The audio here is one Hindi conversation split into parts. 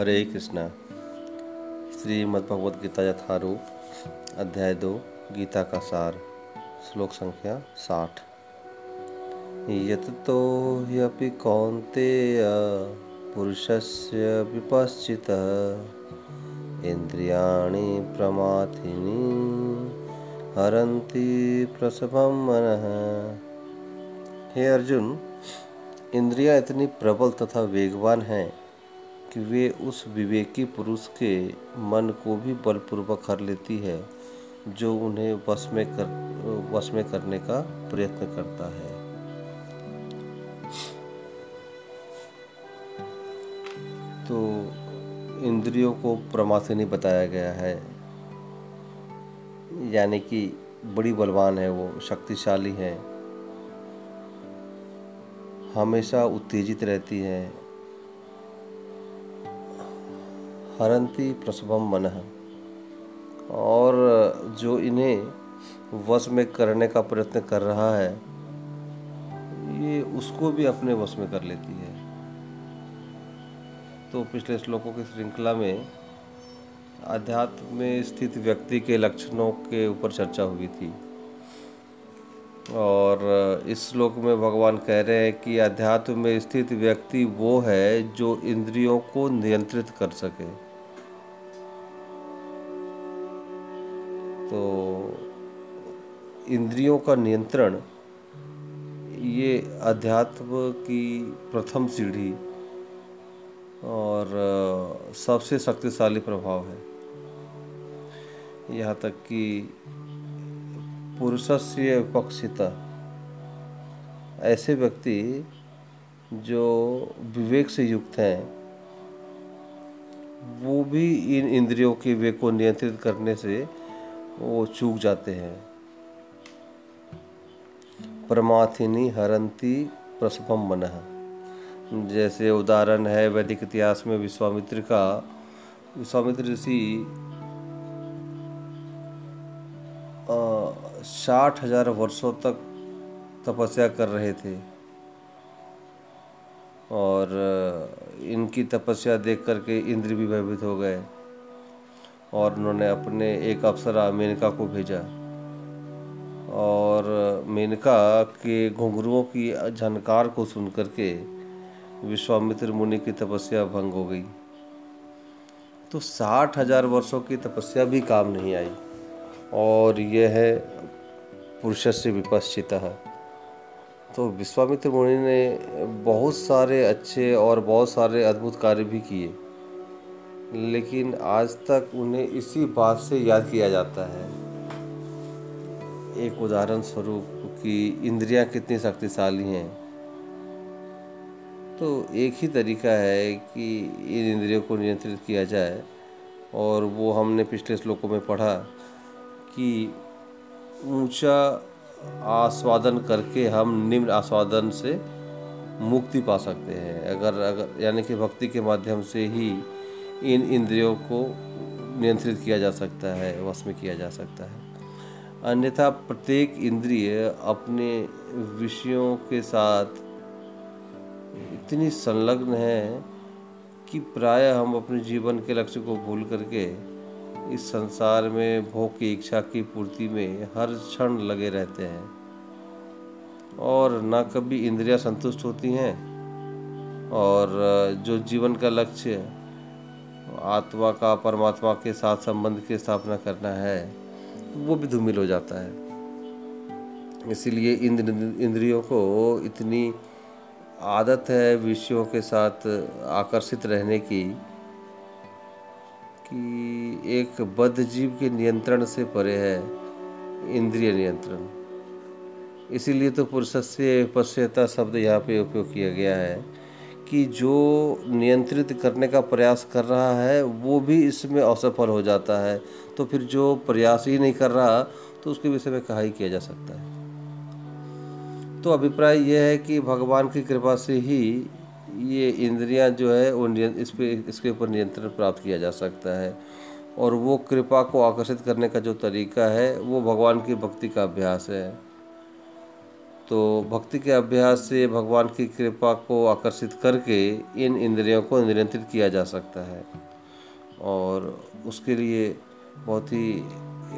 हरे कृष्णा। श्रीमद्भगवद गीता यथारूप, अध्याय दो, गीता का सार, श्लोक संख्या साठ। यत तो ह्यपि कौन्तेय पुरुषस्य इंद्रियाणि प्रमाथिनी हरन्ति प्रसभम मनः। हे अर्जुन इंद्रियाँ इतनी प्रबल तथा वेगवान हैं कि वे उस विवेकी पुरुष के मन को भी बलपूर्वक हर लेती है, जो उन्हें वश में कर, वश में करने का प्रयत्न करता है। तो इंद्रियों को प्रमाथिनी बताया गया है, यानी कि बड़ी बलवान है वो, शक्तिशाली है। हमेशा उत्तेजित रहती है हरंती प्रसवम मन। और जो इन्हें वश में करने का प्रयत्न कर रहा है, ये उसको भी अपने वश में कर लेती है। तो पिछले श्लोकों की श्रृंखला में अध्यात्म में स्थित व्यक्ति के लक्षणों के ऊपर चर्चा हुई थी। और इस श्लोक में भगवान कह रहे हैं कि अध्यात्म में स्थित व्यक्ति वो है जो इंद्रियों को नियंत्रित कर सके। तो इंद्रियों का नियंत्रण, ये अध्यात्म की प्रथम सीढ़ी और सबसे शक्तिशाली प्रभाव है। यहाँ तक कि पुरुषस्य विपक्षिता ऐसे व्यक्ति जो विवेक से युक्त हैं, वो भी इन इंद्रियों के विवेक को नियंत्रित करने से वो चूक जाते हैं। परमाथिनी हरंती प्रसभम मन। जैसे उदाहरण है वैदिक इतिहास में विश्वामित्र का। विश्वामित्र ऋषि साठ हज़ार वर्षों तक तपस्या कर रहे थे। और, इनकी तपस्या देख करके इंद्र भी भयभीत हो गए। और उन्होंने अपने एक अप्सरा मेनका को भेजा। और मेनका के घुंघरुओं की झनकार को सुन करके विश्वामित्र मुनि की तपस्या भंग हो गई। तो साठ हज़ार वर्षों की तपस्या भी काम नहीं आई और यह है पुरुष से विपश्चित। तो विश्वामित्र मुनि ने बहुत सारे अच्छे और बहुत सारे अद्भुत कार्य भी किए। लेकिन आज तक उन्हें इसी बात से याद किया जाता है। एक उदाहरण स्वरूप कि इंद्रियाँ कितनी शक्तिशाली हैं। तो एक ही तरीका है कि इन इंद्रियों को नियंत्रित किया जाए और वो हमने पिछले श्लोकों में पढ़ा कि ऊँचा आस्वादन करके हम निम्न आस्वादन से मुक्ति पा सकते हैं। अगर अगर, यानी कि भक्ति के माध्यम से ही इन इंद्रियों को नियंत्रित किया जा सकता है, वश में किया जा सकता है। अन्यथा प्रत्येक इंद्रिय अपने विषयों के साथ इतनी संलग्न है कि प्राय हम अपने जीवन के लक्ष्य को भूल करके इस संसार में भोग की इच्छा की पूर्ति में हर क्षण लगे रहते हैं। और न कभी इंद्रियाँ संतुष्ट होती हैं और जो जीवन का लक्ष्य आत्मा का, परमात्मा के साथ संबंध की स्थापना करना है, वो भी धूमिल हो जाता है। इसीलिए इंद्र, इंद्रियों को इतनी आदत है विषयों के साथ आकर्षित रहने की कि एक बद्ध जीव के नियंत्रण से परे है इंद्रिय नियंत्रण। इसीलिए तो पुरुष से पश्चता शब्द यहाँ पे उपयोग किया गया है। कि जो नियंत्रित करने का प्रयास कर रहा है, वो भी इसमें असफल हो जाता है। तो फिर जो प्रयास ही नहीं कर रहा तो उसके विषय में कहा ही किया जा सकता है। तो अभिप्राय यह है कि भगवान की कृपा से ही ये इंद्रियाँ जो है, वो इस पे, इसके ऊपर नियंत्रण प्राप्त किया जा सकता है। और वो कृपा को आकर्षित करने का जो तरीका है, वो भगवान की भक्ति का अभ्यास है। तो भक्ति के अभ्यास से भगवान की कृपा को आकर्षित करके इन इंद्रियों को नियंत्रित किया जा सकता है। और उसके लिए बहुत ही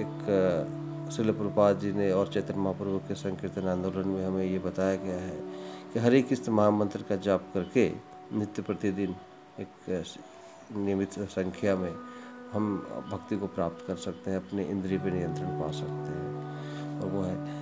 एक शिल प्रपात जी ने और चैतन्य महाप्रभु के संकीर्तन आंदोलन में हमें ये बताया गया है कि हरे कृष्ण महामंत्र का जाप करके नित्य प्रतिदिन एक नियमित संख्या में हम भक्ति को प्राप्त कर सकते हैं, अपने इंद्रिय पर नियंत्रण पा सकते हैं। और वो है